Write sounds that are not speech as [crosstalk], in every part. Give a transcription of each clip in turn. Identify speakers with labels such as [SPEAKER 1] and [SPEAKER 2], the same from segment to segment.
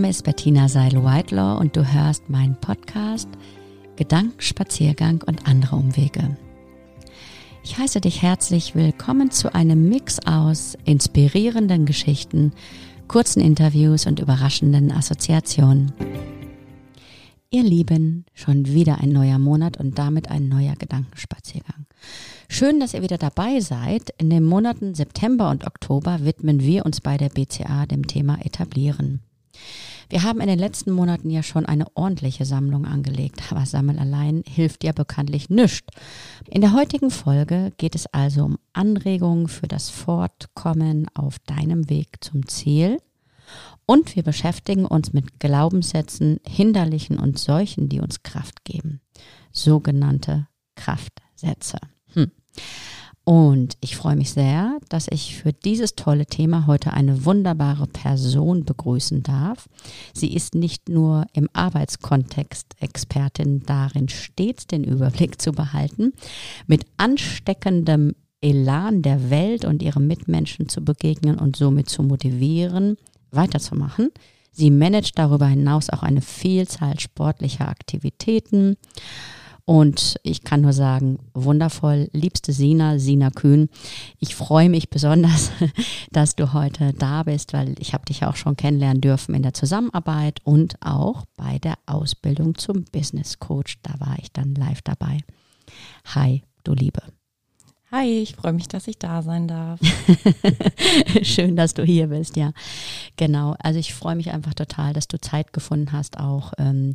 [SPEAKER 1] Name ist Bettina Seil-Whitelaw und du hörst meinen Podcast Gedankenspaziergang und andere Umwege. Ich heiße dich herzlich willkommen zu einem Mix aus inspirierenden Geschichten, kurzen Interviews und überraschenden Assoziationen. Ihr Lieben, schon wieder ein neuer Monat und damit ein neuer Gedankenspaziergang. Schön, dass ihr wieder dabei seid. In den Monaten September und Oktober widmen wir uns bei der BCA dem Thema Etablieren. Wir haben in den letzten Monaten ja schon eine ordentliche Sammlung angelegt, aber Sammeln allein hilft ja bekanntlich nichts. In der heutigen Folge geht es also um Anregungen für das Fortkommen auf deinem Weg zum Ziel. Und wir beschäftigen uns mit Glaubenssätzen, Hinderlichen und solchen, die uns Kraft geben. Sogenannte Kraftsätze. Hm. Und ich freue mich sehr, dass ich für dieses tolle Thema heute eine wunderbare Person begrüßen darf. Sie ist nicht nur im Arbeitskontext Expertin darin, stets den Überblick zu behalten, mit ansteckendem Elan der Welt und ihren Mitmenschen zu begegnen und somit zu motivieren, weiterzumachen. Sie managt darüber hinaus auch eine Vielzahl sportlicher Aktivitäten und ich kann nur sagen, wundervoll, liebste Sina, Sina Kühn. Ich freue mich besonders, [laughs] dass du heute da bist, weil ich habe dich auch schon kennenlernen dürfen in der Zusammenarbeit und auch bei der Ausbildung zum Business Coach. Da war ich dann live dabei. Hi, du Liebe.
[SPEAKER 2] Hi, ich freue mich, dass ich da sein darf. [laughs]
[SPEAKER 1] Schön, dass du hier bist, ja. Genau. Also ich freue mich einfach total, dass du Zeit gefunden hast, auch ähm,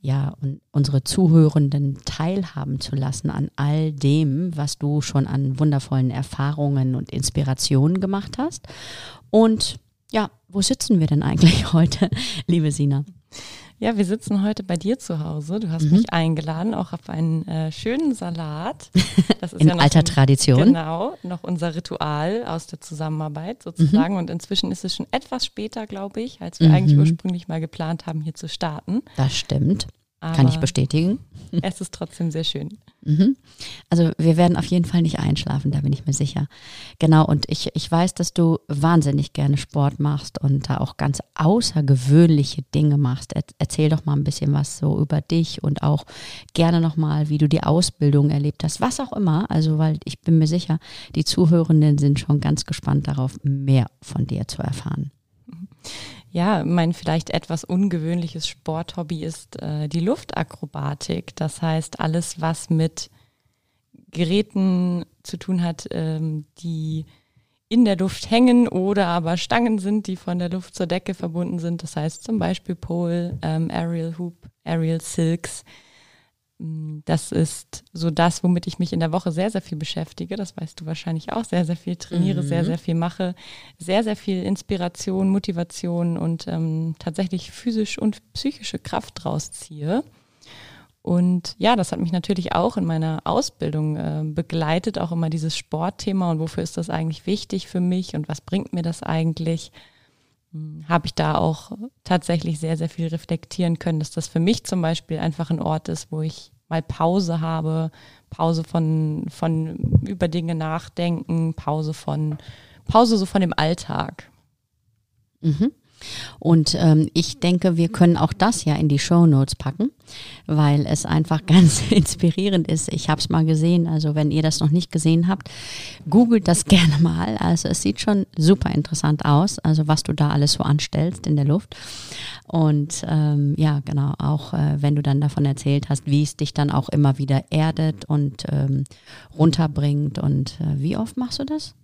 [SPEAKER 1] ja, und unsere Zuhörenden teilhaben zu lassen an all dem, was du schon an wundervollen Erfahrungen und Inspirationen gemacht hast. Und ja, wo sitzen wir denn eigentlich [laughs] heute, liebe Sina?
[SPEAKER 2] Ja, wir sitzen heute bei dir zu Hause. Du hast mhm. mich eingeladen, auch auf einen äh, schönen Salat. [laughs]
[SPEAKER 1] Das ist In ja alter ein, Tradition.
[SPEAKER 2] Genau, noch unser Ritual aus der Zusammenarbeit sozusagen. Mhm. Und inzwischen ist es schon etwas später, glaube ich, als wir mhm. eigentlich ursprünglich mal geplant haben, hier zu starten.
[SPEAKER 1] Das stimmt. Aber Kann ich bestätigen.
[SPEAKER 2] Es ist trotzdem sehr schön.
[SPEAKER 1] Mhm. Also wir werden auf jeden Fall nicht einschlafen, da bin ich mir sicher. Genau, und ich, ich weiß, dass du wahnsinnig gerne Sport machst und da auch ganz außergewöhnliche Dinge machst. erzähl doch mal ein bisschen was so über dich und auch gerne nochmal, wie du die Ausbildung erlebt hast, was auch immer. Also, weil ich bin mir sicher, die Zuhörenden sind schon ganz gespannt darauf, mehr von dir zu erfahren
[SPEAKER 2] ja, mein vielleicht etwas ungewöhnliches Sporthobby ist äh, die Luftakrobatik. Das heißt, alles, was mit Geräten zu tun hat, ähm, die in der Luft hängen oder aber Stangen sind, die von der Luft zur Decke verbunden sind. Das heißt zum Beispiel Pole, ähm, Aerial Hoop, Aerial Silks. Mm, das ist so das, womit ich mich in der Woche sehr, sehr viel beschäftige. Das weißt du wahrscheinlich auch. Sehr, sehr viel trainiere, mhm. sehr, sehr viel mache. Sehr, sehr viel Inspiration, Motivation und ähm, tatsächlich physisch und psychische Kraft rausziehe. Und ja, das hat mich natürlich auch in meiner Ausbildung äh, begleitet, auch immer dieses Sportthema und wofür ist das eigentlich wichtig für mich und was bringt mir das eigentlich? Hm, habe ich da auch tatsächlich sehr, sehr viel reflektieren können, dass das für mich zum Beispiel einfach ein Ort ist, wo ich mal Pause habe, Pause von, von über Dinge nachdenken, Pause von, Pause so von dem Alltag.
[SPEAKER 1] Mhm. Und ähm, ich denke, wir können auch das ja in die Show Notes packen, weil es einfach [laughs] ganz inspirierend ist. Ich habe es mal gesehen, also wenn ihr das noch nicht gesehen habt, googelt das [laughs] gerne mal. Also es sieht schon super interessant aus, also was du da alles so anstellst in der Luft. Und ähm, ja, genau, auch äh, wenn du dann davon erzählt hast, wie es dich dann auch immer wieder erdet und ähm, runterbringt. Und äh, wie oft machst du das?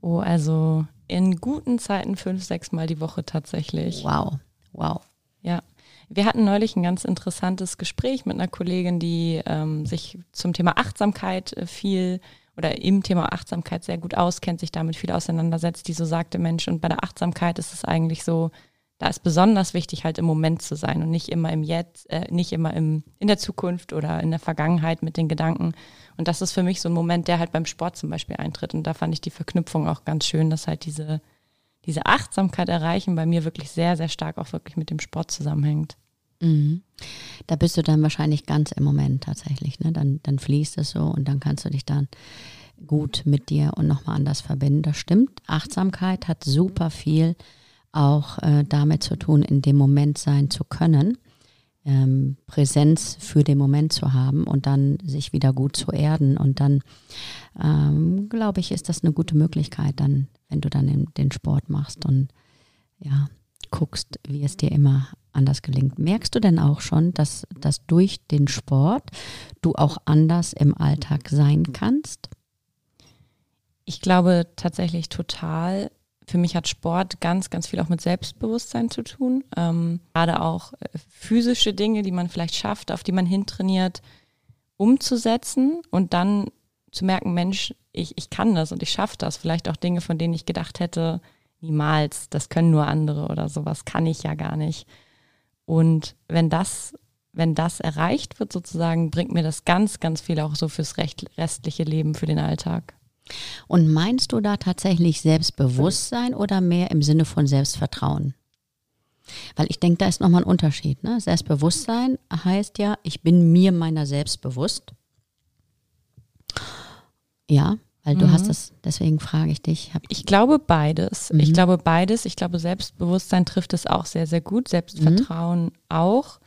[SPEAKER 2] Oh, also in guten Zeiten fünf, sechs Mal die Woche tatsächlich.
[SPEAKER 1] Wow, wow.
[SPEAKER 2] Ja. Wir hatten neulich ein ganz interessantes Gespräch mit einer Kollegin, die ähm, sich zum Thema Achtsamkeit äh, viel oder im Thema Achtsamkeit sehr gut auskennt, sich damit viel auseinandersetzt, die so sagte, Mensch, und bei der Achtsamkeit ist es eigentlich so, da ist besonders wichtig, halt im Moment zu sein und nicht immer im Jetzt, äh, nicht immer im, in der Zukunft oder in der Vergangenheit mit den Gedanken. Und das ist für mich so ein Moment, der halt beim Sport zum Beispiel eintritt. Und da fand ich die Verknüpfung auch ganz schön, dass halt diese, diese Achtsamkeit erreichen bei mir wirklich sehr, sehr stark auch wirklich mit dem Sport zusammenhängt.
[SPEAKER 1] Mhm. Da bist du dann wahrscheinlich ganz im Moment tatsächlich. Ne? Dann, dann fließt es so und dann kannst du dich dann gut mit dir und nochmal anders verbinden. Das stimmt. Achtsamkeit hat super viel auch äh, damit zu tun, in dem Moment sein zu können, ähm, Präsenz für den Moment zu haben und dann sich wieder gut zu erden. Und dann, ähm, glaube ich, ist das eine gute Möglichkeit, dann, wenn du dann den, Sport machst und ja, guckst, wie es dir immer anders gelingt. Merkst du denn auch schon, dass, dass durch den Sport du auch anders im Alltag sein kannst?
[SPEAKER 2] Ich glaube tatsächlich total. Für mich hat Sport ganz, ganz viel auch mit Selbstbewusstsein zu tun. Ähm, gerade auch äh, physische Dinge, die man vielleicht schafft, auf die man hintrainiert, umzusetzen und dann zu merken, Mensch, ich, ich kann das und ich schaffe das. Vielleicht auch Dinge, von denen ich gedacht hätte, niemals, das können nur andere oder sowas kann ich ja gar nicht. Und wenn das, wenn das erreicht wird sozusagen, bringt mir das ganz, ganz viel auch so fürs restliche Leben, für den Alltag.
[SPEAKER 1] Und meinst du da tatsächlich Selbstbewusstsein oder mehr im Sinne von Selbstvertrauen? Weil ich denke, da ist nochmal ein Unterschied. Ne? Selbstbewusstsein heißt ja, ich bin mir meiner selbst bewusst. Ja, weil du mhm. hast es, deswegen frage ich dich.
[SPEAKER 2] ich glaube beides. Mhm. Ich glaube beides. Ich glaube, Selbstbewusstsein trifft es auch sehr, sehr gut. Selbstvertrauen mhm. auch.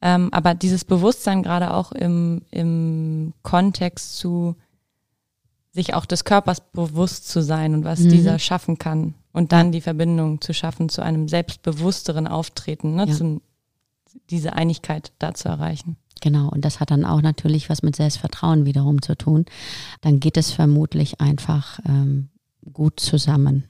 [SPEAKER 2] Ähm, aber dieses Bewusstsein gerade auch im, im Kontext zu sich auch des Körpers bewusst zu sein und was mhm. dieser schaffen kann. Und dann die Verbindung zu schaffen zu einem selbstbewussteren Auftreten, ne, ja. zum, diese Einigkeit da zu erreichen.
[SPEAKER 1] Genau, und das hat dann auch natürlich was mit Selbstvertrauen wiederum zu tun. Dann geht es vermutlich einfach ähm, gut zusammen.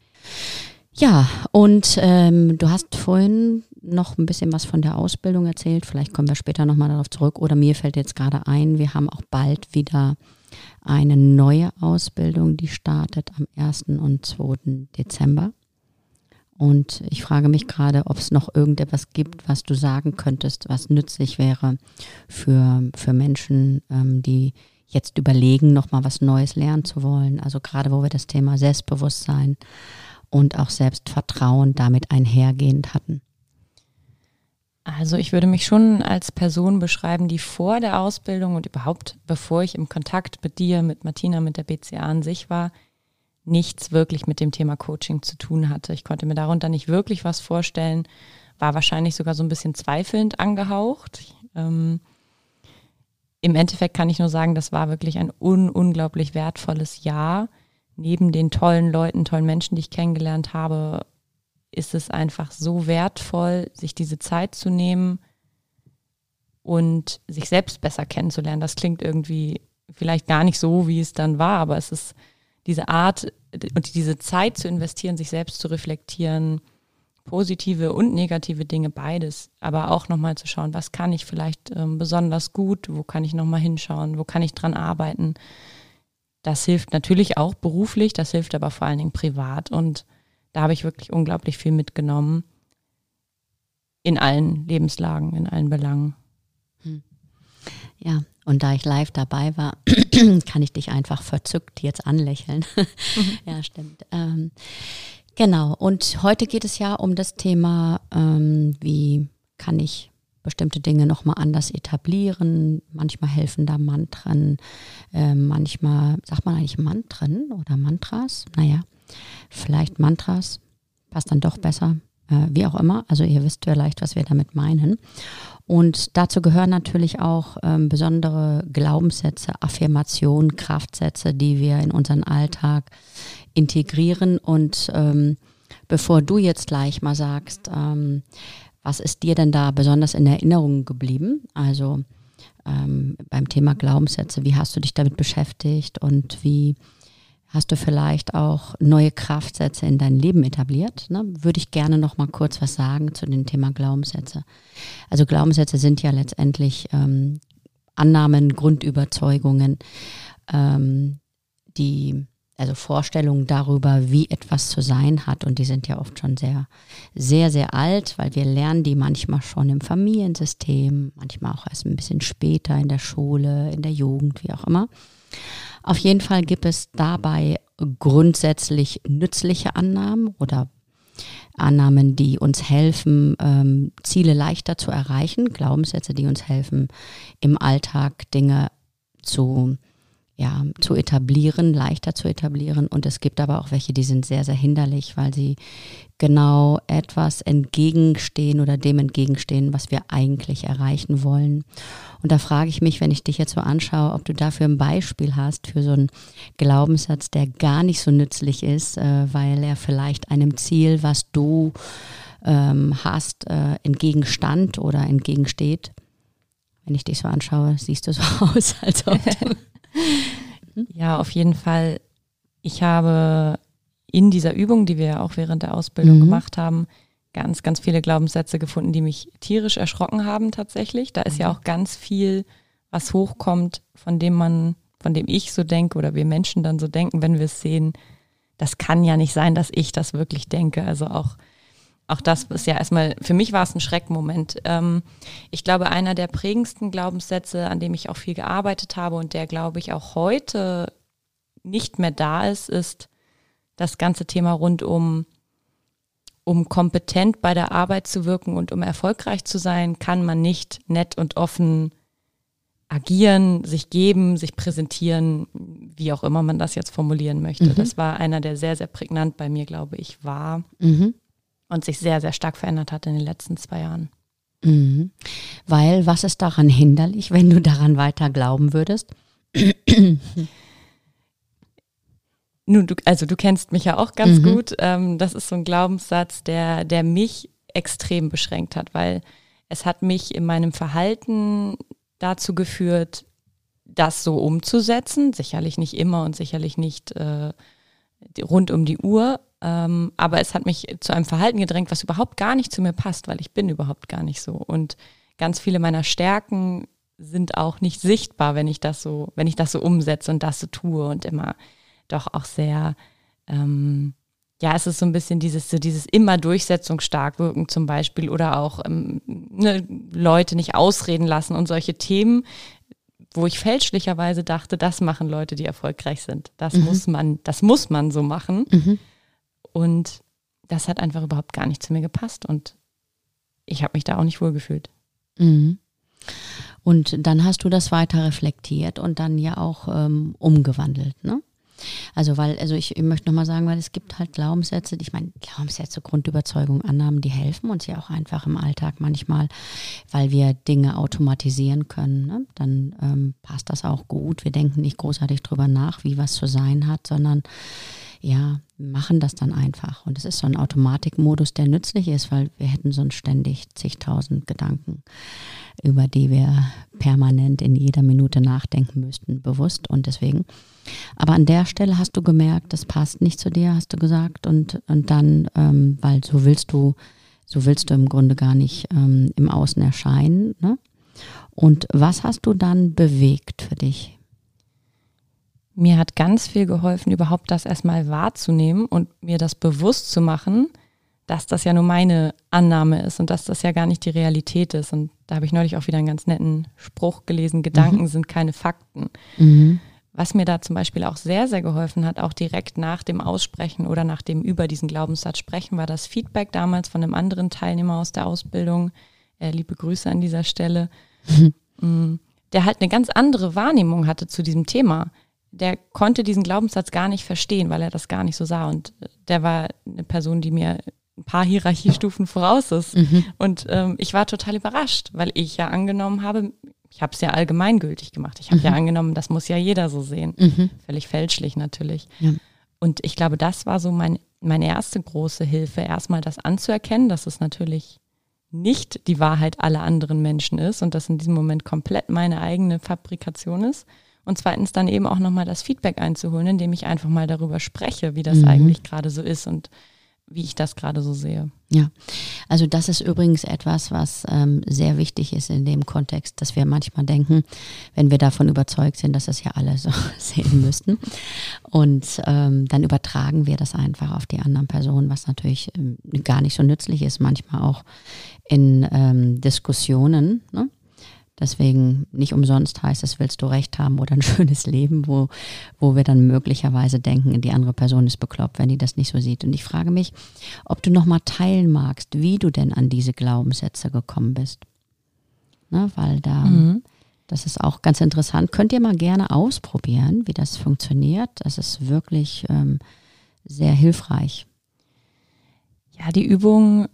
[SPEAKER 1] Ja, und ähm, du hast vorhin noch ein bisschen was von der Ausbildung erzählt. Vielleicht kommen wir später nochmal darauf zurück. Oder mir fällt jetzt gerade ein, wir haben auch bald wieder eine neue Ausbildung, die startet am 1. und 2. Dezember. Und ich frage mich gerade, ob es noch irgendetwas gibt, was du sagen könntest, was nützlich wäre für, für Menschen, ähm, die jetzt überlegen, nochmal was Neues lernen zu wollen. Also gerade wo wir das Thema Selbstbewusstsein und auch Selbstvertrauen damit einhergehend hatten.
[SPEAKER 2] Also ich würde mich schon als Person beschreiben, die vor der Ausbildung und überhaupt bevor ich im Kontakt mit dir, mit Martina, mit der BCA an sich war, nichts wirklich mit dem Thema Coaching zu tun hatte. Ich konnte mir darunter nicht wirklich was vorstellen, war wahrscheinlich sogar so ein bisschen zweifelnd angehaucht. Ähm, Im Endeffekt kann ich nur sagen, das war wirklich ein un unglaublich wertvolles Jahr. Neben den tollen Leuten, tollen Menschen, die ich kennengelernt habe, ist es einfach so wertvoll, sich diese Zeit zu nehmen und sich selbst besser kennenzulernen. Das klingt irgendwie vielleicht gar nicht so, wie es dann war, aber es ist diese Art und diese Zeit zu investieren, sich selbst zu reflektieren, positive und negative Dinge, beides, aber auch nochmal zu schauen, was kann ich vielleicht ähm, besonders gut, wo kann ich nochmal hinschauen, wo kann ich dran arbeiten. Das hilft natürlich auch beruflich, das hilft aber vor allen Dingen privat und da habe ich wirklich unglaublich viel mitgenommen in allen Lebenslagen, in allen Belangen. Hm.
[SPEAKER 1] Ja, und da ich live dabei war, [clears throat] kann ich dich einfach verzückt jetzt anlächeln. [laughs] Mhm. ja, stimmt. Ähm, genau. Und heute geht es ja um das Thema, ähm, wie kann ich bestimmte Dinge nochmal anders etablieren. Manchmal helfen da Mantren, äh, manchmal, sagt man eigentlich Mantren oder Mantras? Naja, vielleicht Mantras, passt dann doch besser, äh, wie auch immer. Also ihr wisst vielleicht, was wir damit meinen. Und dazu gehören natürlich auch ähm, besondere Glaubenssätze, Affirmationen, Kraftsätze, die wir in unseren Alltag integrieren. Und ähm, bevor du jetzt gleich mal sagst, ähm, was ist dir denn da besonders in Erinnerung geblieben? Also ähm, beim Thema Glaubenssätze, wie hast du dich damit beschäftigt und wie Hast du vielleicht auch neue Kraftsätze in dein Leben etabliert? Ne? Würde ich gerne noch mal kurz was sagen zu dem Thema Glaubenssätze. Also Glaubenssätze sind ja letztendlich ähm, Annahmen, Grundüberzeugungen, ähm, die also Vorstellungen darüber, wie etwas zu sein hat. Und die sind ja oft schon sehr, sehr, sehr alt, weil wir lernen die manchmal schon im Familiensystem, manchmal auch erst ein bisschen später in der Schule, in der Jugend, wie auch immer. Auf jeden Fall gibt es dabei grundsätzlich nützliche Annahmen oder Annahmen, die uns helfen, ähm, Ziele leichter zu erreichen, Glaubenssätze, die uns helfen, im Alltag Dinge zu, ja, zu etablieren, leichter zu etablieren. Und es gibt aber auch welche, die sind sehr, sehr hinderlich, weil sie genau etwas entgegenstehen oder dem entgegenstehen, was wir eigentlich erreichen wollen. Und da frage ich mich, wenn ich dich jetzt so anschaue, ob du dafür ein Beispiel hast für so einen Glaubenssatz, der gar nicht so nützlich ist, äh, weil er vielleicht einem Ziel, was du ähm, hast, äh, entgegenstand oder entgegensteht. Wenn ich dich so anschaue, siehst du so [laughs] aus, als ob du [laughs]
[SPEAKER 2] Ja, auf jeden Fall. Ich habe in dieser Übung, die wir ja auch während der Ausbildung mhm. gemacht haben, ganz, ganz viele Glaubenssätze gefunden, die mich tierisch erschrocken haben tatsächlich. Da ist ja mhm. auch ganz viel, was hochkommt, von dem man, von dem ich so denke oder wir Menschen dann so denken, wenn wir es sehen. Das kann ja nicht sein, dass ich das wirklich denke. Also auch auch das ist ja erstmal, für mich war es ein Schreckmoment. Ähm, ich glaube, einer der prägendsten Glaubenssätze, an dem ich auch viel gearbeitet habe und der, glaube ich, auch heute nicht mehr da ist, ist das ganze Thema rund um, um kompetent bei der Arbeit zu wirken und um erfolgreich zu sein, kann man nicht nett und offen agieren, sich geben, sich präsentieren, wie auch immer man das jetzt formulieren möchte. Mhm. Das war einer, der sehr, sehr prägnant bei mir, glaube ich, war. Mhm und sich sehr, sehr stark verändert hat in den letzten zwei Jahren.
[SPEAKER 1] Mhm. Weil, was ist daran hinderlich, wenn du daran weiter glauben würdest?
[SPEAKER 2] Nun, du, also du kennst mich ja auch ganz mhm. gut. Ähm, das ist so ein Glaubenssatz, der, der mich extrem beschränkt hat, weil es hat mich in meinem Verhalten dazu geführt, das so umzusetzen. Sicherlich nicht immer und sicherlich nicht äh, rund um die Uhr, ähm, aber es hat mich zu einem Verhalten gedrängt, was überhaupt gar nicht zu mir passt, weil ich bin überhaupt gar nicht so. Und ganz viele meiner Stärken sind auch nicht sichtbar, wenn ich das so, wenn ich das so umsetze und das so tue und immer doch auch sehr, ähm, ja, es ist so ein bisschen dieses, so dieses immer durchsetzungsstark wirken zum Beispiel oder auch ähm, ne, Leute nicht ausreden lassen und solche Themen, wo ich fälschlicherweise dachte, das machen Leute, die erfolgreich sind. Das mhm. muss man, das muss man so machen. Mhm. Und das hat einfach überhaupt gar nicht zu mir gepasst und ich habe mich da auch nicht wohlgefühlt. Mhm.
[SPEAKER 1] Und dann hast du das weiter reflektiert und dann ja auch ähm, umgewandelt, ne? Also weil, also ich, ich möchte nochmal sagen, weil es gibt halt Glaubenssätze, ich meine, Glaubenssätze, Grundüberzeugung, Annahmen, die helfen uns ja auch einfach im Alltag manchmal, weil wir Dinge automatisieren können. Ne? Dann ähm, passt das auch gut. Wir denken nicht großartig drüber nach, wie was zu sein hat, sondern ja, machen das dann einfach. Und es ist so ein Automatikmodus, der nützlich ist, weil wir hätten sonst ständig zigtausend Gedanken, über die wir permanent in jeder Minute nachdenken müssten, bewusst. Und deswegen, aber an der Stelle hast du gemerkt, das passt nicht zu dir, hast du gesagt. Und, und dann, ähm, weil so willst du, so willst du im Grunde gar nicht ähm, im Außen erscheinen. Ne? Und was hast du dann bewegt für dich?
[SPEAKER 2] Mir hat ganz viel geholfen, überhaupt das erstmal wahrzunehmen und mir das bewusst zu machen, dass das ja nur meine Annahme ist und dass das ja gar nicht die Realität ist. Und da habe ich neulich auch wieder einen ganz netten Spruch gelesen, Gedanken mhm. sind keine Fakten. Mhm. Was mir da zum Beispiel auch sehr, sehr geholfen hat, auch direkt nach dem Aussprechen oder nach dem über diesen Glaubenssatz sprechen, war das Feedback damals von einem anderen Teilnehmer aus der Ausbildung. Äh, liebe Grüße an dieser Stelle. [laughs] Mhm. Der halt eine ganz andere Wahrnehmung hatte zu diesem Thema der konnte diesen Glaubenssatz gar nicht verstehen, weil er das gar nicht so sah. Und äh, der war eine Person, die mir ein paar Hierarchiestufen voraus ist. Mhm. Und ähm, ich war total überrascht, weil ich ja angenommen habe, ich habe es ja allgemeingültig gemacht. Ich habe mhm. ja angenommen, das muss ja jeder so sehen. Mhm. Völlig fälschlich natürlich. Ja. Und ich glaube, das war so mein, meine erste große Hilfe, erstmal das anzuerkennen, dass es natürlich nicht die Wahrheit aller anderen Menschen ist und das in diesem Moment komplett meine eigene Fabrikation ist. Und zweitens dann eben auch nochmal das Feedback einzuholen, indem ich einfach mal darüber spreche, wie das mhm. eigentlich gerade so ist und wie ich das gerade so sehe.
[SPEAKER 1] Ja, also das ist übrigens etwas, was ähm, sehr wichtig ist in dem Kontext, dass wir manchmal denken, wenn wir davon überzeugt sind, dass das ja alle so [laughs] sehen müssten. Und ähm, dann übertragen wir das einfach auf die anderen Personen, was natürlich ähm, gar nicht so nützlich ist, manchmal auch in ähm, Diskussionen. Ne? Deswegen nicht umsonst heißt es, willst du recht haben oder ein [laughs] schönes Leben, wo, wo wir dann möglicherweise denken, die andere Person ist bekloppt, wenn die das nicht so sieht. Und ich frage mich, ob du nochmal teilen magst, wie du denn an diese Glaubenssätze gekommen bist. Ne, weil da, mhm. Das ist auch ganz interessant. Könnt ihr mal gerne ausprobieren, wie das funktioniert. Das ist wirklich ähm, sehr hilfreich.
[SPEAKER 2] Ja, die Übung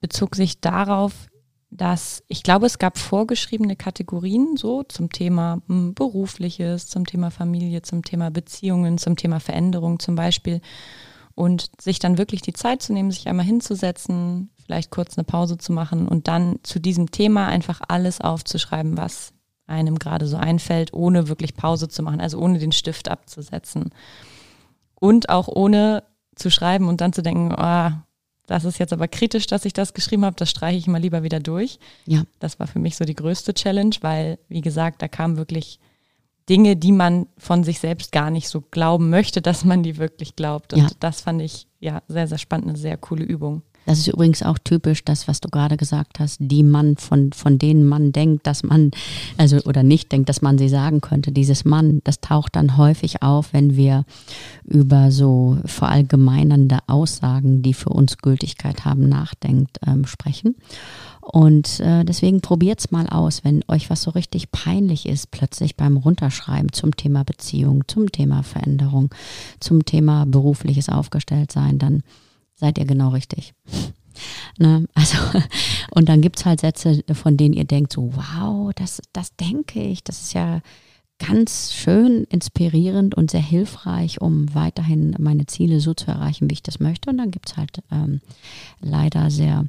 [SPEAKER 2] bezog sich darauf, dass ich glaube, es gab vorgeschriebene Kategorien so zum Thema hm, berufliches, zum Thema Familie, zum Thema Beziehungen, zum Thema Veränderung zum Beispiel. Und sich dann wirklich die Zeit zu nehmen, sich einmal hinzusetzen, vielleicht kurz eine Pause zu machen und dann zu diesem Thema einfach alles aufzuschreiben, was einem gerade so einfällt, ohne wirklich Pause zu machen, also ohne den Stift abzusetzen. Und auch ohne zu schreiben und dann zu denken, oh, das ist jetzt aber kritisch, dass ich das geschrieben habe, das streiche ich mal lieber wieder durch. Ja. Das war für mich so die größte Challenge, weil, wie gesagt, da kamen wirklich Dinge, die man von sich selbst gar nicht so glauben möchte, dass man die wirklich glaubt. Und ja. das fand ich ja sehr, sehr spannend, eine sehr coole Übung.
[SPEAKER 1] Das ist übrigens auch typisch, das, was du gerade gesagt hast, die man von, von denen man denkt, dass man, also oder nicht denkt, dass man sie sagen könnte. Dieses Mann, das taucht dann häufig auf, wenn wir über so verallgemeinernde Aussagen, die für uns Gültigkeit haben, nachdenkt, ähm, sprechen. Und äh, deswegen probiert's mal aus, wenn euch was so richtig peinlich ist, plötzlich beim Runterschreiben zum Thema Beziehung, zum Thema Veränderung, zum Thema berufliches Aufgestelltsein, dann seid ihr genau richtig. [laughs] Ne? Also, [laughs] und dann gibt es halt Sätze, von denen ihr denkt, so, wow, das, das denke ich, das ist ja ganz schön inspirierend und sehr hilfreich, um weiterhin meine Ziele so zu erreichen, wie ich das möchte. Und dann gibt es halt ähm, leider sehr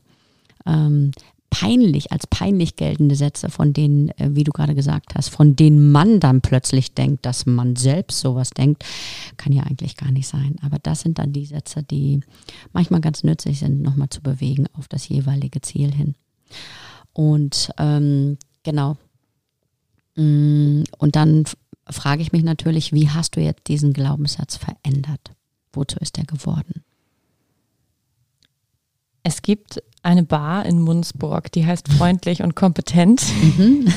[SPEAKER 1] ähm, peinlich, als peinlich geltende Sätze, von denen, äh, wie du gerade gesagt hast, von denen man dann plötzlich denkt, dass man selbst sowas denkt, kann ja eigentlich gar nicht sein. Aber das sind dann die Sätze, die manchmal ganz nützlich sind, nochmal zu bewegen auf das jeweilige Ziel hin. Und ähm, genau. Mm, und dann frage ich mich natürlich, wie hast du jetzt diesen Glaubenssatz verändert? Wozu ist er geworden?
[SPEAKER 2] Es gibt eine Bar in Munzburg, die heißt freundlich und kompetent. Mhm.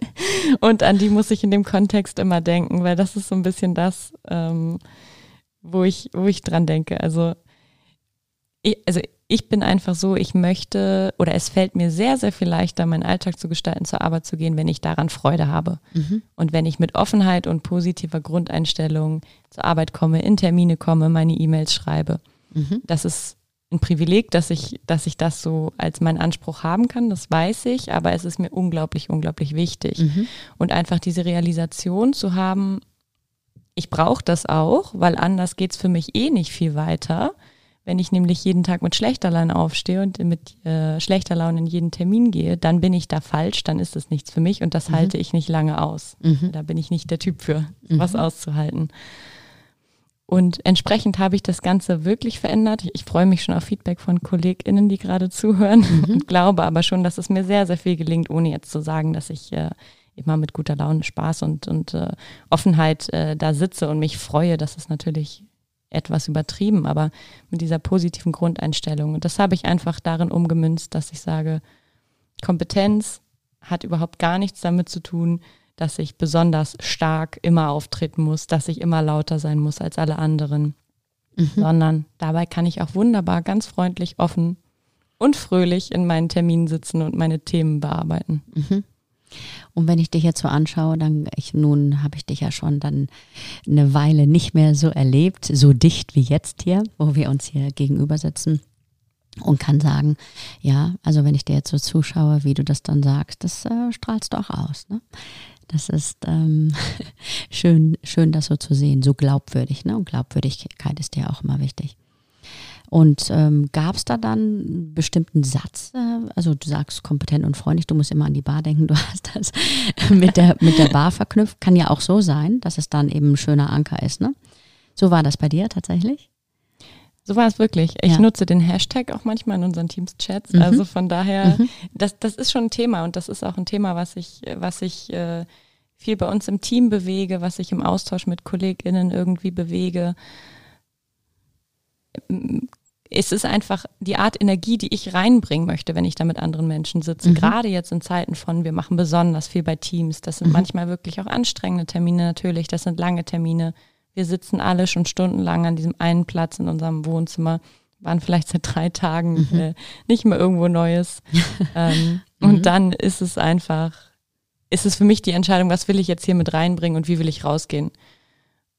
[SPEAKER 2] [laughs] und an die muss ich in dem Kontext immer denken, weil das ist so ein bisschen das, ähm, wo, ich, wo ich dran denke. Also ich, also ich bin einfach so, ich möchte oder es fällt mir sehr, sehr viel leichter, meinen Alltag zu gestalten, zur Arbeit zu gehen, wenn ich daran Freude habe. Mhm. Und wenn ich mit Offenheit und positiver Grundeinstellung zur Arbeit komme, in Termine komme, meine E-Mails schreibe. Mhm. Das ist ein Privileg, dass ich, dass ich das so als meinen Anspruch haben kann, das weiß ich, aber es ist mir unglaublich, unglaublich wichtig. Mhm. Und einfach diese Realisation zu haben, ich brauche das auch, weil anders geht es für mich eh nicht viel weiter. Wenn ich nämlich jeden Tag mit schlechter Laune aufstehe und mit äh, schlechter Laune in jeden Termin gehe, dann bin ich da falsch, dann ist das nichts für mich und das mhm. halte ich nicht lange aus. Mhm. Da bin ich nicht der Typ für, was mhm. auszuhalten. Und entsprechend habe ich das Ganze wirklich verändert. Ich freue mich schon auf Feedback von KollegInnen, die gerade zuhören mhm. [laughs] und glaube aber schon, dass es mir sehr, sehr viel gelingt, ohne jetzt zu sagen, dass ich äh, immer mit guter Laune, Spaß und, und äh, Offenheit äh, da sitze und mich freue. Das ist natürlich etwas übertrieben, aber mit dieser positiven Grundeinstellung. Und das habe ich einfach darin umgemünzt, dass ich sage, Kompetenz hat überhaupt gar nichts damit zu tun, dass ich besonders stark immer auftreten muss, dass ich immer lauter sein muss als alle anderen, mhm. sondern dabei kann ich auch wunderbar, ganz freundlich, offen und fröhlich in meinen Terminen sitzen und meine Themen bearbeiten. Mhm.
[SPEAKER 1] Und wenn ich dich jetzt so anschaue, dann ich, nun habe ich dich ja schon dann eine Weile nicht mehr so erlebt, so dicht wie jetzt hier, wo wir uns hier gegenüber sitzen und kann sagen, ja, also wenn ich dir jetzt so zuschaue, wie du das dann sagst, das äh, strahlst du auch aus. Ne? Das ist ähm, [laughs] schön, schön, das so zu sehen, so glaubwürdig. Ne? Und Glaubwürdigkeit ist ja auch immer wichtig. Und ähm, gab es da dann einen bestimmten Satz? Äh, also du sagst kompetent und freundlich, du musst immer an die Bar denken, [laughs] du hast das mit der, mit der Bar verknüpft. Kann ja auch so sein, dass es dann eben ein schöner Anker ist. Ne? So war das bei dir tatsächlich?
[SPEAKER 2] So war es wirklich. Ich ja. nutze den Hashtag auch manchmal in unseren Teams-Chats. Mhm. Also von daher, mhm. das, das ist schon ein Thema und das ist auch ein Thema, was ich, was ich äh, viel bei uns im Team bewege, was ich im Austausch mit KollegInnen irgendwie bewege. Es ist einfach die Art Energie, die ich reinbringen möchte, wenn ich da mit anderen Menschen sitze. Mhm. Gerade jetzt in Zeiten von, wir machen besonders viel bei Teams. Das sind mhm. manchmal wirklich auch anstrengende Termine natürlich. Das sind lange Termine wir sitzen alle schon stundenlang an diesem einen Platz in unserem Wohnzimmer, waren vielleicht seit drei Tagen mhm. äh, nicht mehr irgendwo Neues. [laughs] ähm, mhm. Und dann ist es einfach ist es für mich die Entscheidung, was will ich jetzt hier mit reinbringen und wie will ich rausgehen.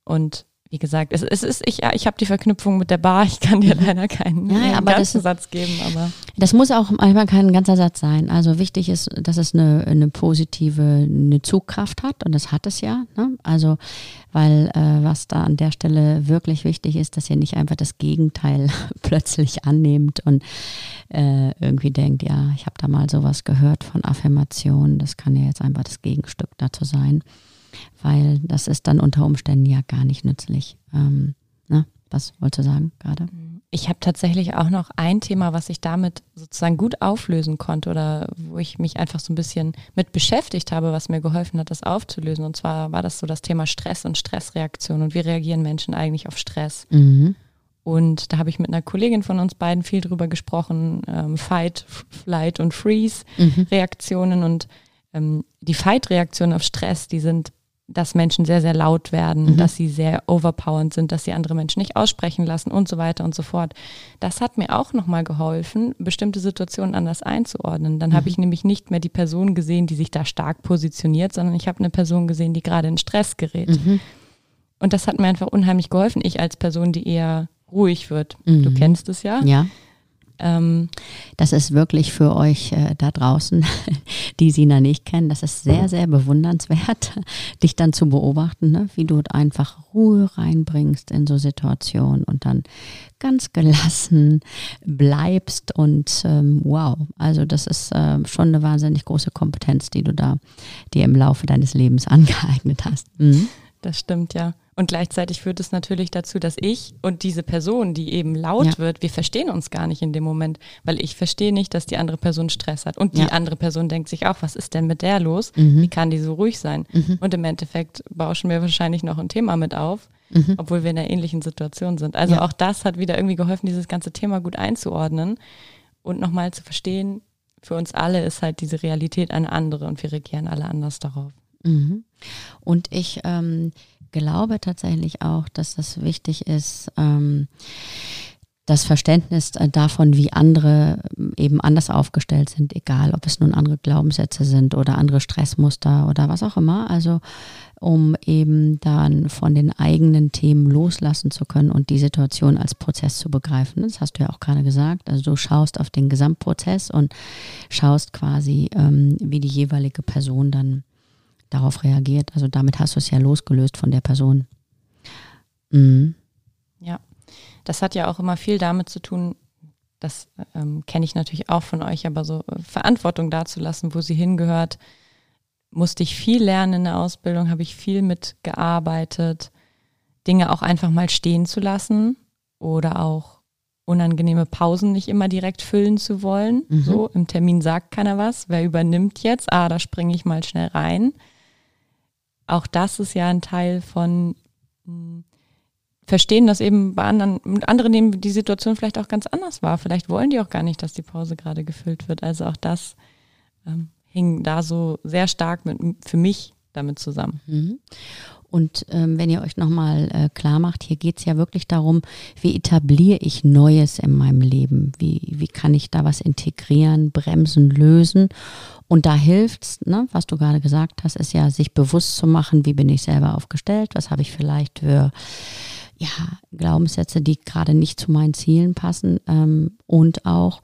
[SPEAKER 2] Und wie gesagt, es, es ist, ich, ich habe die Verknüpfung mit der Bar, ich kann dir mhm. leider keinen
[SPEAKER 1] ja, ja, ganzen
[SPEAKER 2] das, Satz geben, aber.
[SPEAKER 1] Das muss auch manchmal kein ganzer Satz sein. Also wichtig ist, dass es eine, eine positive, eine Zugkraft hat und das hat es ja. Ne? Also, weil äh, was da an der Stelle wirklich wichtig ist, dass ihr nicht einfach das Gegenteil [laughs] plötzlich annehmt und äh, irgendwie denkt, ja, ich habe da mal sowas gehört von Affirmation, das kann ja jetzt einfach das Gegenstück dazu sein weil das ist dann unter Umständen ja gar nicht nützlich. Ähm, ne? Was wolltest du sagen gerade?
[SPEAKER 2] Ich habe tatsächlich auch noch ein Thema, was ich damit sozusagen gut auflösen konnte oder wo ich mich einfach so ein bisschen mit beschäftigt habe, was mir geholfen hat, das aufzulösen. Und zwar war das so das Thema Stress und Stressreaktion und wie reagieren Menschen eigentlich auf Stress. Mhm. Und da habe ich mit einer Kollegin von uns beiden viel drüber gesprochen, ähm, Fight, Flight und Freeze-Reaktionen. Mhm. Und ähm, die Fight-Reaktionen auf Stress, die sind dass Menschen sehr, sehr laut werden, mhm. dass sie sehr overpowernd sind, dass sie andere Menschen nicht aussprechen lassen und so weiter und so fort. Das hat mir auch nochmal geholfen, bestimmte Situationen anders einzuordnen. Dann mhm. habe ich nämlich nicht mehr die Person gesehen, die sich da stark positioniert, sondern ich habe eine Person gesehen, die gerade in Stress gerät. Mhm. Und das hat mir einfach unheimlich geholfen, ich als Person, die eher ruhig wird. Du mhm. kennst es ja.
[SPEAKER 1] Ja. Ähm, das ist wirklich für euch äh, da draußen, [laughs] die Sina nicht kennen, das ist sehr, sehr bewundernswert, [laughs] dich dann zu beobachten, ne? wie du einfach Ruhe reinbringst in so Situationen und dann ganz gelassen bleibst und ähm, wow, also das ist äh, schon eine wahnsinnig große Kompetenz, die du da dir im Laufe deines Lebens [laughs] angeeignet hast. Mhm.
[SPEAKER 2] Das stimmt, ja. Und gleichzeitig führt es natürlich dazu, dass ich und diese Person, die eben laut ja. wird, wir verstehen uns gar nicht in dem Moment, weil ich verstehe nicht, dass die andere Person Stress hat. Und die ja. andere Person denkt sich auch, was ist denn mit der los? Mhm. Wie kann die so ruhig sein? Mhm. Und im Endeffekt bauschen wir wahrscheinlich noch ein Thema mit auf, mhm. obwohl wir in einer ähnlichen Situation sind. Also ja. auch das hat wieder irgendwie geholfen, dieses ganze Thema gut einzuordnen und nochmal zu verstehen, für uns alle ist halt diese Realität eine andere und wir reagieren alle anders darauf.
[SPEAKER 1] Mhm. Und ich ähm, glaube tatsächlich auch, dass das wichtig ist, ähm, das Verständnis äh, davon, wie andere ähm, eben anders aufgestellt sind, egal ob es nun andere Glaubenssätze sind oder andere Stressmuster oder was auch immer. Also um eben dann von den eigenen Themen loslassen zu können und die Situation als Prozess zu begreifen. Das hast du ja auch gerade gesagt. Also du schaust auf den Gesamtprozess und schaust quasi, ähm, wie die jeweilige Person dann darauf reagiert. Also damit hast du es ja losgelöst von der Person.
[SPEAKER 2] Mhm. Ja, das hat ja auch immer viel damit zu tun, das ähm, kenne ich natürlich auch von euch, aber so äh, Verantwortung dazulassen, wo sie hingehört, musste ich viel lernen in der Ausbildung, habe ich viel mitgearbeitet, Dinge auch einfach mal stehen zu lassen oder auch unangenehme Pausen nicht immer direkt füllen zu wollen. Mhm. So, im Termin sagt keiner was. Wer übernimmt jetzt? Ah, da springe ich mal schnell rein auch das ist ja ein Teil von mh, hm, verstehen, dass eben bei anderen, andere nehmen die Situation vielleicht auch ganz anders war. Vielleicht wollen die auch gar nicht, dass die Pause gerade gefüllt wird. Also auch das ähm, hing da so sehr stark mit, für mich damit zusammen.
[SPEAKER 1] Mhm. Und ähm, wenn ihr euch nochmal äh, klar macht, hier geht es ja wirklich darum, wie etabliere ich Neues in meinem Leben? Wie, wie kann ich da was integrieren, bremsen, lösen? Und da hilft's, ne, was du gerade gesagt hast, ist ja, sich bewusst zu machen, wie bin ich selber aufgestellt, was habe ich vielleicht für ja, Glaubenssätze, die gerade nicht zu meinen Zielen passen ähm, und auch,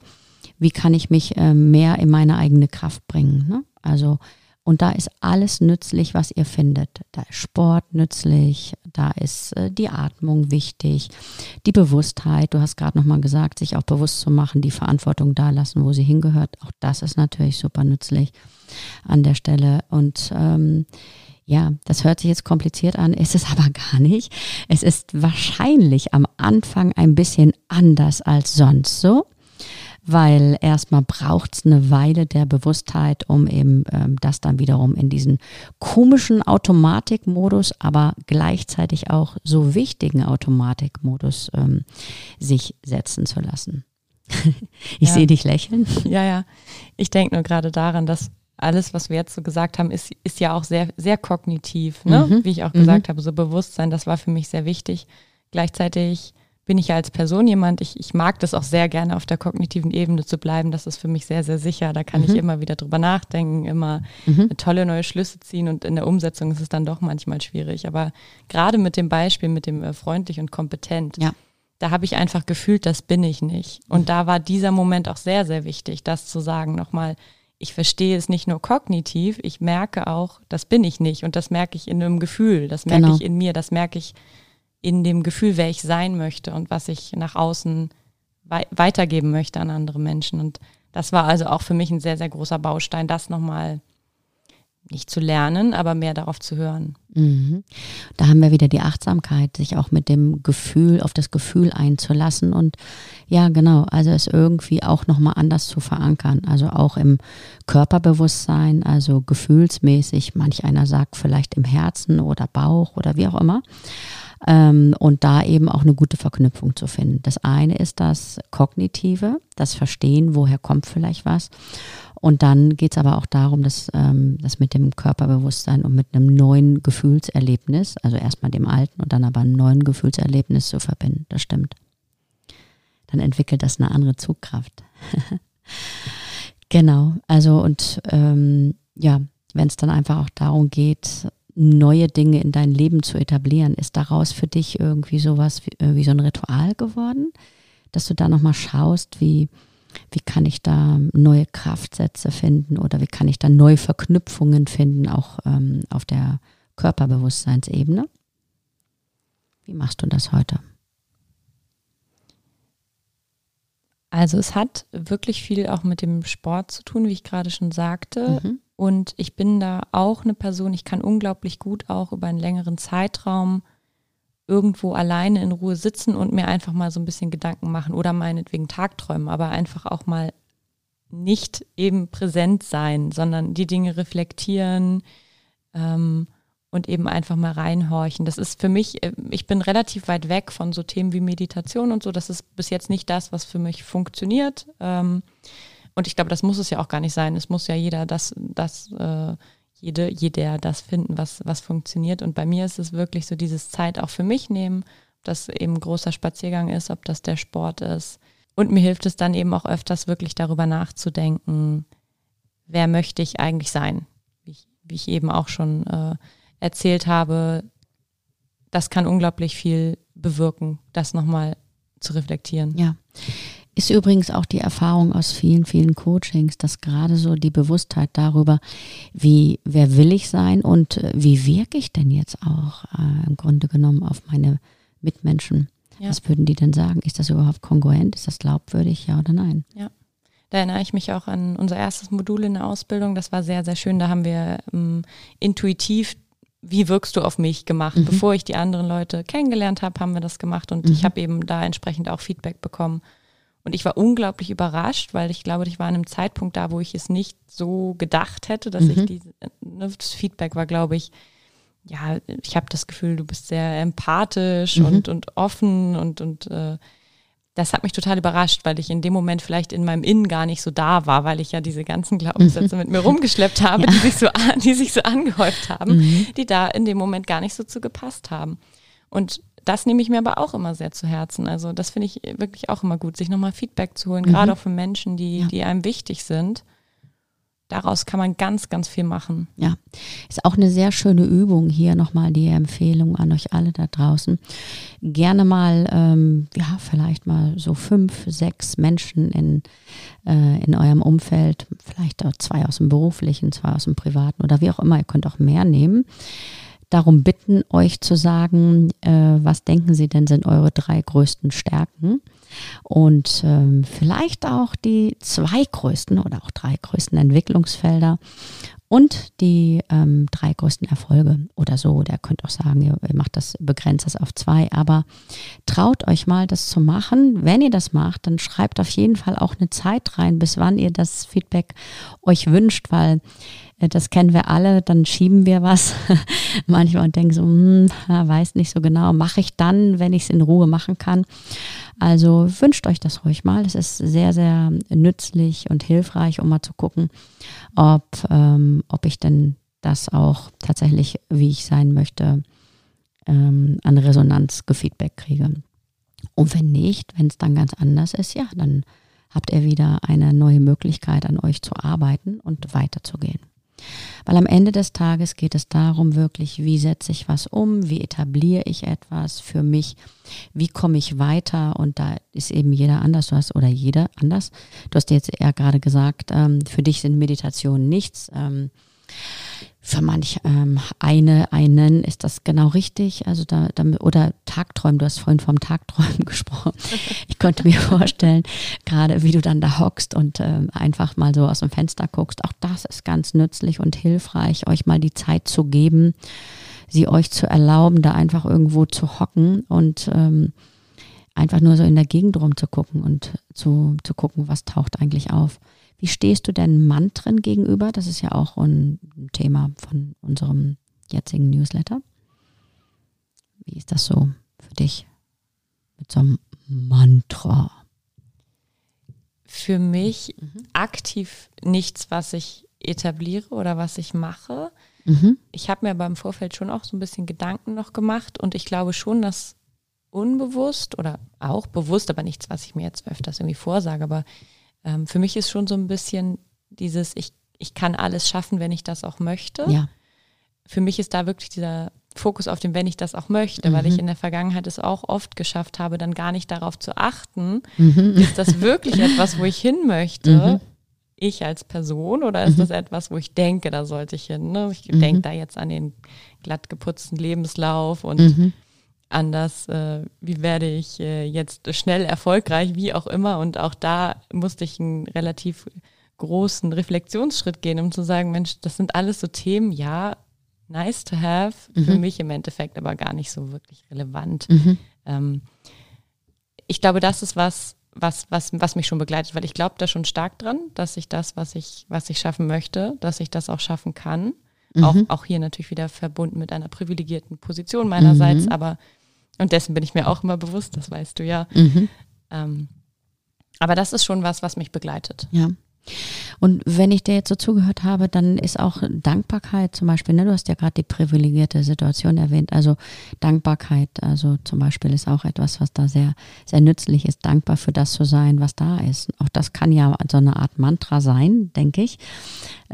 [SPEAKER 1] wie kann ich mich äh, mehr in meine eigene Kraft bringen. Ne? Also und da ist alles nützlich, was ihr findet. Da ist Sport nützlich, da ist äh, die Atmung wichtig, die Bewusstheit. Du hast gerade nochmal gesagt, sich auch bewusst zu machen, die Verantwortung da lassen, wo sie hingehört. Auch das ist natürlich super nützlich an der Stelle. Und ähm, ja, das hört sich jetzt kompliziert an, ist es [laughs] aber gar nicht. Es ist wahrscheinlich am Anfang ein bisschen anders als sonst so weil erstmal braucht es eine Weile der Bewusstheit, um eben ähm, das dann wiederum in diesen komischen Automatikmodus, aber gleichzeitig auch so wichtigen Automatikmodus ähm, sich setzen zu lassen. [laughs] ich ja. sehe dich lächeln.
[SPEAKER 2] Ja, ja. Ich denke nur gerade daran, dass alles, was wir jetzt so gesagt haben, ist, ist ja auch sehr, sehr kognitiv, ne? Mhm. wie ich auch gesagt mhm. habe. So Bewusstsein, das war für mich sehr wichtig. Gleichzeitig bin ich ja als Person jemand, ich, ich mag das auch sehr gerne auf der kognitiven Ebene zu bleiben. Das ist für mich sehr, sehr sicher. Da kann mhm. ich immer wieder drüber nachdenken, immer mhm. tolle neue Schlüsse ziehen und in der Umsetzung ist es dann doch manchmal schwierig. Aber gerade mit dem Beispiel, mit dem äh, freundlich und kompetent, ja. da habe ich einfach gefühlt, das bin ich nicht. Und da war dieser Moment auch sehr, sehr wichtig, das zu sagen nochmal. Ich verstehe es nicht nur kognitiv, ich merke auch, das bin ich nicht. Und das merke ich in einem Gefühl, das merke genau. ich in mir, das merke ich in dem Gefühl, wer ich sein möchte und was ich nach außen wei weitergeben möchte an andere Menschen. Und das war also auch für mich ein sehr, sehr großer Baustein, das nochmal nicht zu lernen, aber mehr darauf zu hören.
[SPEAKER 1] Mhm. Da haben wir wieder die Achtsamkeit, sich auch mit dem Gefühl, auf das Gefühl einzulassen und ja, genau, also es irgendwie auch nochmal anders zu verankern, also auch im Körperbewusstsein, also gefühlsmäßig, manch einer sagt vielleicht im Herzen oder Bauch oder wie auch immer ähm, und da eben auch eine gute Verknüpfung zu finden. Das eine ist das Kognitive, das Verstehen, woher kommt vielleicht was. Und dann geht es aber auch darum, dass ähm, das mit dem Körperbewusstsein und mit einem neuen Gefühlserlebnis, also erstmal dem alten und dann aber einem neuen Gefühlserlebnis zu verbinden. Das stimmt. Dann entwickelt das eine andere Zugkraft. [laughs] genau, also und ähm, ja, wenn es dann einfach auch darum geht, neue Dinge in dein Leben zu etablieren. Ist daraus für dich irgendwie sowas wie, äh, wie so ein Ritual geworden, dass du da nochmal schaust, wie, wie kann ich da neue Kraftsätze finden oder wie kann ich da neue Verknüpfungen finden, auch ähm, auf der Körperbewusstseinsebene? Wie machst du das heute?
[SPEAKER 2] Also es hat wirklich viel auch mit dem Sport zu tun, wie ich gerade schon sagte. Mhm. Und ich bin da auch eine Person, ich kann unglaublich gut auch über einen längeren Zeitraum irgendwo alleine in Ruhe sitzen und mir einfach mal so ein bisschen Gedanken machen oder meinetwegen Tagträumen, aber einfach auch mal nicht eben präsent sein, sondern die Dinge reflektieren ähm, und eben einfach mal reinhorchen. Das ist für mich, äh, ich bin relativ weit weg von so Themen wie Meditation und so. Das ist bis jetzt nicht das, was für mich funktioniert. Ähm, und ich glaube, das muss es ja auch gar nicht sein. Es muss ja jeder das, das, äh, jede, jeder das finden, was, was funktioniert. Und bei mir ist es wirklich so dieses Zeit auch für mich nehmen, ob das eben großer Spaziergang ist, ob das der Sport ist. Und mir hilft es dann eben auch öfters wirklich darüber nachzudenken, wer möchte ich eigentlich sein? Wie ich, wie ich eben auch schon äh, erzählt habe, das kann unglaublich viel bewirken, das nochmal zu reflektieren.
[SPEAKER 1] Ja. Ist übrigens auch die Erfahrung aus vielen, vielen Coachings, dass gerade so die Bewusstheit darüber, wie, wer will ich sein und äh, wie wirke ich denn jetzt auch äh, im Grunde genommen auf meine Mitmenschen. Ja. Was würden die denn sagen? Ist das überhaupt kongruent? Ist das glaubwürdig, ja oder nein?
[SPEAKER 2] Ja. Da erinnere ich mich auch an unser erstes Modul in der Ausbildung. Das war sehr, sehr schön. Da haben wir ähm, intuitiv wie wirkst du auf mich gemacht. Mhm. Bevor ich die anderen Leute kennengelernt habe, haben wir das gemacht und mhm. ich habe eben da entsprechend auch Feedback bekommen. Und ich war unglaublich überrascht, weil ich glaube, ich war an einem Zeitpunkt da, wo ich es nicht so gedacht hätte, dass mhm. ich diese, ne, das Feedback war, glaube ich, ja, ich habe das Gefühl, du bist sehr empathisch mhm. und, und offen und, und äh, das hat mich total überrascht, weil ich in dem Moment vielleicht in meinem Innen gar nicht so da war, weil ich ja diese ganzen Glaubenssätze mit mir rumgeschleppt [laughs] habe, ja. die, sich so, die sich so angehäuft haben, mhm. die da in dem Moment gar nicht so zu gepasst haben. Und das nehme ich mir aber auch immer sehr zu Herzen. Also das finde ich wirklich auch immer gut, sich nochmal Feedback zu holen, mhm. gerade auch von Menschen, die, ja. die einem wichtig sind. Daraus kann man ganz, ganz viel machen.
[SPEAKER 1] Ja, ist auch eine sehr schöne Übung. Hier nochmal die Empfehlung an euch alle da draußen. Gerne mal, ähm, ja, vielleicht mal so fünf, sechs Menschen in, äh, in eurem Umfeld, vielleicht auch zwei aus dem beruflichen, zwei aus dem privaten oder wie auch immer. Ihr könnt auch mehr nehmen darum bitten, euch zu sagen, äh, was denken Sie denn sind eure drei größten Stärken und ähm, vielleicht auch die zwei größten oder auch drei größten Entwicklungsfelder und die ähm, drei größten Erfolge oder so. Der könnt auch sagen, ihr, macht das, begrenzt das auf zwei, aber traut euch mal, das zu machen. Wenn ihr das macht, dann schreibt auf jeden Fall auch eine Zeit rein, bis wann ihr das Feedback euch wünscht, weil das kennen wir alle, dann schieben wir was [laughs] manchmal und denken so, hm, weiß nicht so genau, mache ich dann, wenn ich es in Ruhe machen kann. Also wünscht euch das ruhig mal. Es ist sehr, sehr nützlich und hilfreich, um mal zu gucken, ob, ähm, ob ich denn das auch tatsächlich, wie ich sein möchte, ähm, an Resonanz gefeedback kriege. Und wenn nicht, wenn es dann ganz anders ist, ja, dann habt ihr wieder eine neue Möglichkeit, an euch zu arbeiten und weiterzugehen. Weil am Ende des Tages geht es darum, wirklich, wie setze ich was um, wie etabliere ich etwas für mich, wie komme ich weiter und da ist eben jeder anders, du hast, oder jeder anders. Du hast jetzt eher gerade gesagt, ähm, für dich sind Meditationen nichts. Ähm, für manch ähm, eine, einen ist das genau richtig. Also da, da, oder Tagträumen, du hast vorhin vom Tagträumen [laughs] gesprochen. Ich könnte mir vorstellen, gerade wie du dann da hockst und ähm, einfach mal so aus dem Fenster guckst, auch das ist ganz nützlich und hilfreich, euch mal die Zeit zu geben, sie euch zu erlauben, da einfach irgendwo zu hocken und ähm, einfach nur so in der Gegend rumzugucken und zu, zu gucken, was taucht eigentlich auf. Wie stehst du denn Mantren gegenüber? Das ist ja auch ein Thema von unserem jetzigen Newsletter. Wie ist das so für dich mit so einem Mantra?
[SPEAKER 2] Für mich mhm. aktiv nichts, was ich etabliere oder was ich mache. Mhm. Ich habe mir beim Vorfeld schon auch so ein bisschen Gedanken noch gemacht und ich glaube schon, dass unbewusst oder auch bewusst, aber nichts, was ich mir jetzt öfters irgendwie vorsage, aber ähm, für mich ist schon so ein bisschen dieses, ich, ich kann alles schaffen, wenn ich das auch möchte.
[SPEAKER 1] Ja.
[SPEAKER 2] Für mich ist da wirklich dieser Fokus auf dem, wenn ich das auch möchte, mhm. weil ich mhm. in der Vergangenheit es auch oft geschafft habe, dann gar nicht darauf zu achten, mhm. ist das wirklich etwas, wo ich hin möchte, mhm. ich als Person, oder ist mhm. das etwas, wo ich denke, da sollte ich hin? Ne? Ich denke da jetzt an den glatt geputzten Lebenslauf und anders, äh, wie werde ich äh, jetzt schnell erfolgreich, wie auch immer. Und auch da musste ich einen relativ großen Reflexionsschritt gehen, um zu sagen, Mensch, das sind alles so Themen, ja, nice to have, mhm. für mich im Endeffekt aber gar nicht so wirklich relevant. Mhm. Ähm, ich glaube, das ist was, was, was, was mich schon begleitet, weil ich glaube da schon stark dran, dass ich das, was ich, was ich schaffen möchte, dass ich das auch schaffen kann. Mhm. Auch, auch hier natürlich wieder verbunden mit einer privilegierten Position meinerseits, mhm. aber und dessen bin ich mir auch immer bewusst, das weißt du ja. Mhm. Ähm, aber das ist schon was, was mich begleitet.
[SPEAKER 1] Ja. Und wenn ich dir jetzt so zugehört habe, dann ist auch Dankbarkeit zum Beispiel, ne, du hast ja gerade die privilegierte Situation erwähnt, also Dankbarkeit, also zum Beispiel ist auch etwas, was da sehr, sehr nützlich ist, dankbar für das zu sein, was da ist. Auch das kann ja so eine Art Mantra sein, denke ich,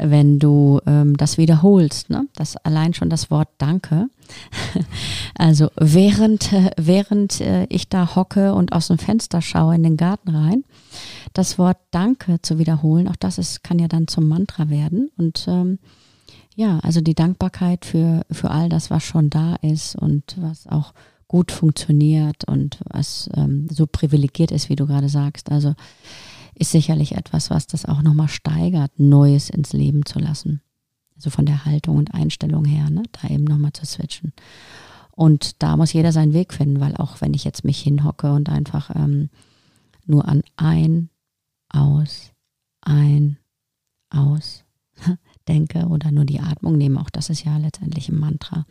[SPEAKER 1] wenn du ähm, das wiederholst, ne? das allein schon das Wort Danke [laughs] also während, äh, während äh, ich da hocke und aus dem Fenster schaue in den Garten rein, das Wort Danke zu wiederholen, auch das ist, kann ja dann zum Mantra werden. Und ähm, ja, also die Dankbarkeit für, für all das, was schon da ist und was auch gut funktioniert und was ähm, so privilegiert ist, wie du gerade sagst. Also ist sicherlich etwas, was das auch nochmal steigert, Neues ins Leben zu lassen. Also von der Haltung und Einstellung her, ne, da eben nochmal zu switchen. Und da muss jeder seinen Weg finden, weil auch wenn ich jetzt mich hinhocke und einfach ähm, nur an ein, aus, ein, aus [laughs] denke oder nur die Atmung nehme, auch das ist ja letztendlich ein Mantra.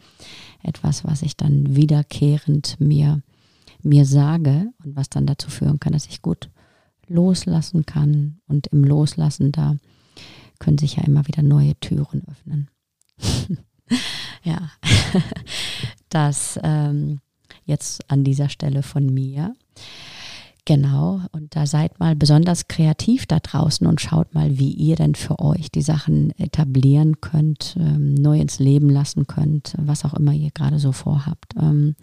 [SPEAKER 1] Etwas, was ich dann wiederkehrend mir, mir sage und was dann dazu führen kann, dass ich gut loslassen kann und im Loslassen da können sich ja immer wieder neue Türen öffnen. [laughs] ja, [laughs] das ähm, jetzt an dieser Stelle von mir. Genau, und da seid mal besonders kreativ da draußen und schaut mal, wie ihr denn für euch die Sachen etablieren könnt, ähm, neu ins Leben lassen könnt, was auch immer ihr gerade so vorhabt. Ähm,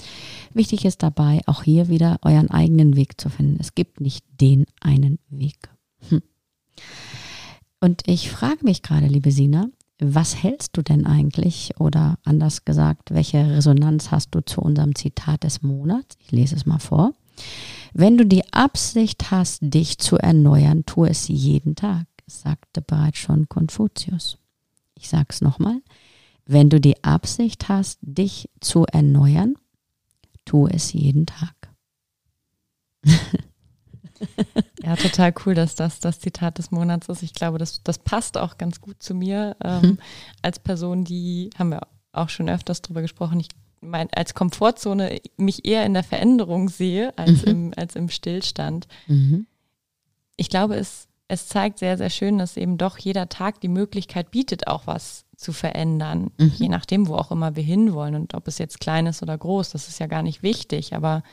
[SPEAKER 1] wichtig ist dabei, auch hier wieder euren eigenen Weg zu finden. Es gibt nicht den einen Weg. Hm. Und ich frage mich gerade, liebe Sina, was hältst du denn eigentlich oder anders gesagt, welche Resonanz hast du zu unserem Zitat des Monats? Ich lese es mal vor. Wenn du die Absicht hast, dich zu erneuern, tu es jeden Tag, sagte bereits schon Konfuzius. Ich sage es nochmal. Wenn du die Absicht hast, dich zu erneuern, tu es jeden Tag. [laughs] [laughs]
[SPEAKER 2] Ja, total cool, dass das das Zitat des Monats ist. Ich glaube, das, das passt auch ganz gut zu mir ähm, mhm. als Person, die, haben wir auch schon öfters drüber gesprochen, ich mein, als Komfortzone mich eher in der Veränderung sehe als, mhm. im, als im Stillstand. Mhm. Ich glaube, es, es zeigt sehr, sehr schön, dass eben doch jeder Tag die Möglichkeit bietet, auch was zu verändern. Mhm. Je nachdem, wo auch immer wir hinwollen und ob es jetzt klein ist oder groß, das ist ja gar nicht wichtig, aber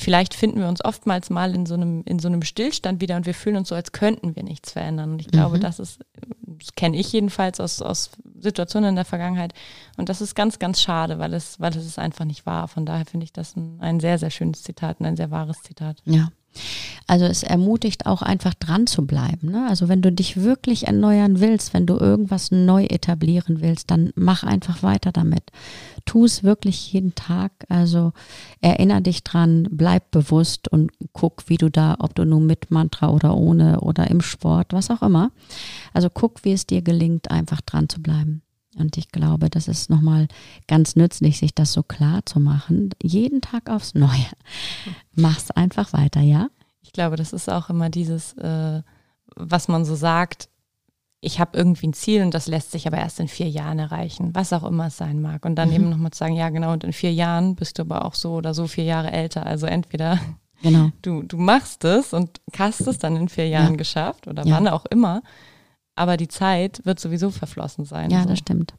[SPEAKER 2] vielleicht finden wir uns oftmals mal in so einem, in so einem Stillstand wieder und wir fühlen uns so, als könnten wir nichts verändern. Und ich glaube, mhm. das ist, das kenne ich jedenfalls aus, aus Situationen in der Vergangenheit. Und das ist ganz, ganz schade, weil es, weil es ist einfach nicht wahr. Von daher finde ich das ein, ein sehr, sehr schönes Zitat und ein sehr wahres Zitat.
[SPEAKER 1] Ja. Also es ermutigt auch einfach dran zu bleiben. Ne? Also wenn du dich wirklich erneuern willst, wenn du irgendwas neu etablieren willst, dann mach einfach weiter damit. Tu es wirklich jeden Tag. Also erinnere dich dran, bleib bewusst und guck, wie du da, ob du nun mit Mantra oder ohne oder im Sport, was auch immer. Also guck, wie es dir gelingt, einfach dran zu bleiben. Und ich glaube, das ist nochmal ganz nützlich, sich das so klar zu machen. Jeden Tag aufs Neue. Mach's einfach weiter, ja?
[SPEAKER 2] Ich glaube, das ist auch immer dieses, äh, was man so sagt, ich habe irgendwie ein Ziel und das lässt sich aber erst in vier Jahren erreichen, was auch immer es sein mag. Und dann mhm. eben nochmal zu sagen, ja genau, und in vier Jahren bist du aber auch so oder so vier Jahre älter. Also entweder genau. du, du machst es und hast es dann in vier Jahren ja. geschafft oder ja. wann auch immer aber die Zeit wird sowieso verflossen sein.
[SPEAKER 1] Ja, so. das stimmt.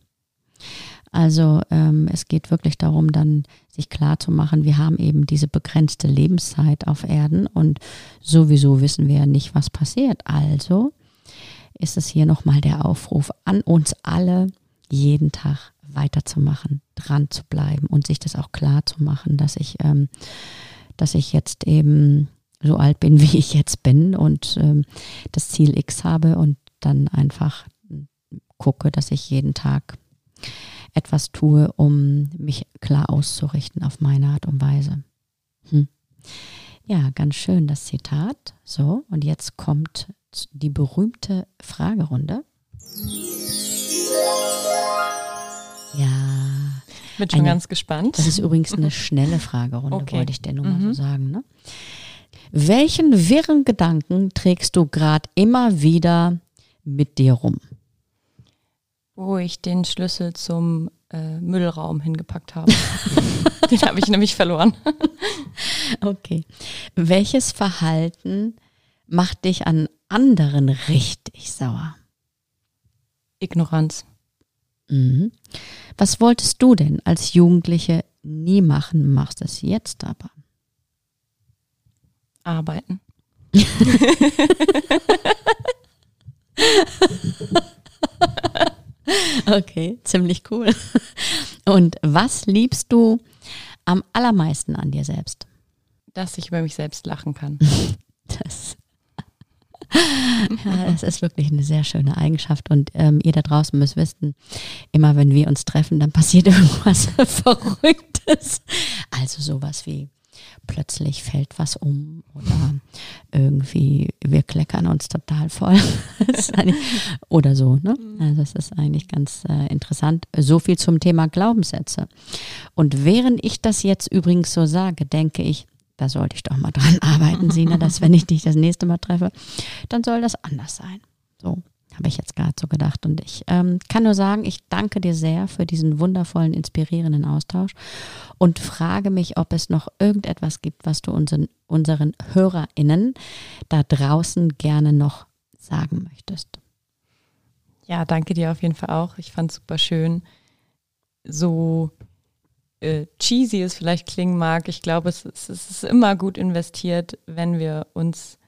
[SPEAKER 1] Also ähm, es geht wirklich darum, dann sich klar zu machen, wir haben eben diese begrenzte Lebenszeit auf Erden und sowieso wissen wir ja nicht, was passiert. Also ist es hier nochmal der Aufruf an uns alle, jeden Tag weiterzumachen, dran zu bleiben und sich das auch klar zu machen, dass ich, ähm, dass ich jetzt eben so alt bin, [laughs] wie ich jetzt bin und ähm, das Ziel X habe und dann einfach gucke, dass ich jeden Tag etwas tue, um mich klar auszurichten auf meine Art und Weise. Hm. Ja, ganz schön das Zitat. So, und jetzt kommt die berühmte Fragerunde. Ja.
[SPEAKER 2] Bin schon eine, ganz gespannt.
[SPEAKER 1] Das ist übrigens eine [laughs] schnelle Fragerunde, okay. wollte ich dir nur mal mhm. so sagen. Ne? Welchen wirren Gedanken trägst du gerade immer wieder mit dir rum?
[SPEAKER 2] Wo ich den Schlüssel zum äh, Müllraum hingepackt habe. [laughs] den habe ich nämlich verloren. [laughs]
[SPEAKER 1] okay. Welches Verhalten macht dich an anderen richtig sauer?
[SPEAKER 2] Ignoranz.
[SPEAKER 1] Mhm. Was wolltest du denn als Jugendliche nie machen, machst es jetzt aber?
[SPEAKER 2] Arbeiten. [laughs] [laughs]
[SPEAKER 1] okay, ziemlich cool. Und was liebst du am allermeisten an dir selbst?
[SPEAKER 2] Dass ich über mich selbst lachen kann. [laughs]
[SPEAKER 1] Das, ja, das ist wirklich eine sehr schöne Eigenschaft. Und ähm, ihr da draußen müsst wissen, immer wenn wir uns treffen, dann passiert [laughs] irgendwas Verrücktes. Also sowas wie plötzlich fällt was um oder irgendwie wir kleckern uns total voll. [laughs] oder so. Ne? Mhm. Also es ist eigentlich ganz äh, interessant. So viel zum Thema Glaubenssätze. Und während ich das jetzt übrigens so sage, denke ich, da sollte ich doch mal dran arbeiten, Sina, dass wenn ich dich das nächste Mal treffe, dann soll das anders sein. So. Habe ich jetzt gerade so gedacht. Und ich ähm, kann nur sagen, ich danke dir sehr für diesen wundervollen, inspirierenden Austausch und frage mich, ob es noch irgendetwas gibt, was du unseren, unseren HörerInnen da draußen gerne noch sagen möchtest.
[SPEAKER 2] Ja, danke dir auf jeden Fall auch. Ich fand es super schön. So äh, cheesy es vielleicht klingen mag, ich glaube, es, es, es ist immer gut investiert, wenn wir uns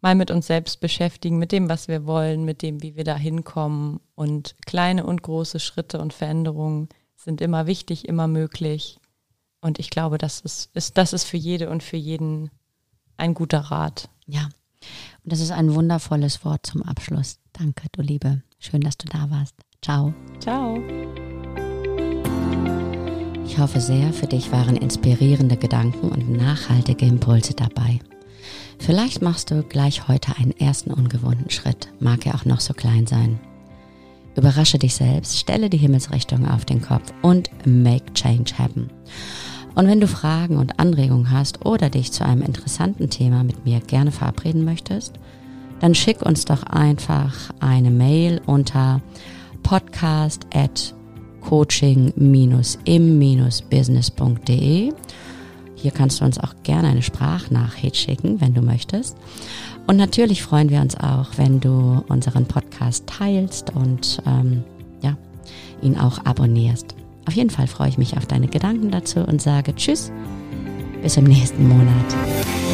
[SPEAKER 2] mal mit uns selbst beschäftigen, mit dem, was wir wollen, mit dem, wie wir da hinkommen. Und kleine und große Schritte und Veränderungen sind immer wichtig, immer möglich. Und ich glaube, das ist, ist, das ist für jede und für jeden ein guter Rat.
[SPEAKER 1] Ja. Und das ist ein wundervolles Wort zum Abschluss. Danke, du Liebe. Schön, dass du da warst. Ciao.
[SPEAKER 2] Ciao.
[SPEAKER 1] Ich hoffe sehr, für dich waren inspirierende Gedanken und nachhaltige Impulse dabei. Vielleicht machst du gleich heute einen ersten ungewohnten Schritt, mag er auch noch so klein sein. Überrasche dich selbst, stelle die Himmelsrichtung auf den Kopf und make change happen. Und wenn du Fragen und Anregungen hast oder dich zu einem interessanten Thema mit mir gerne verabreden möchtest, dann schick uns doch einfach eine Mail unter podcast at coaching-im-business.de hier kannst du uns auch gerne eine Sprachnachricht schicken, wenn du möchtest. Und natürlich freuen wir uns auch, wenn du unseren Podcast teilst und ähm, ja, ihn auch abonnierst. Auf jeden Fall freue ich mich auf deine Gedanken dazu und sage Tschüss, Bis im nächsten Monat.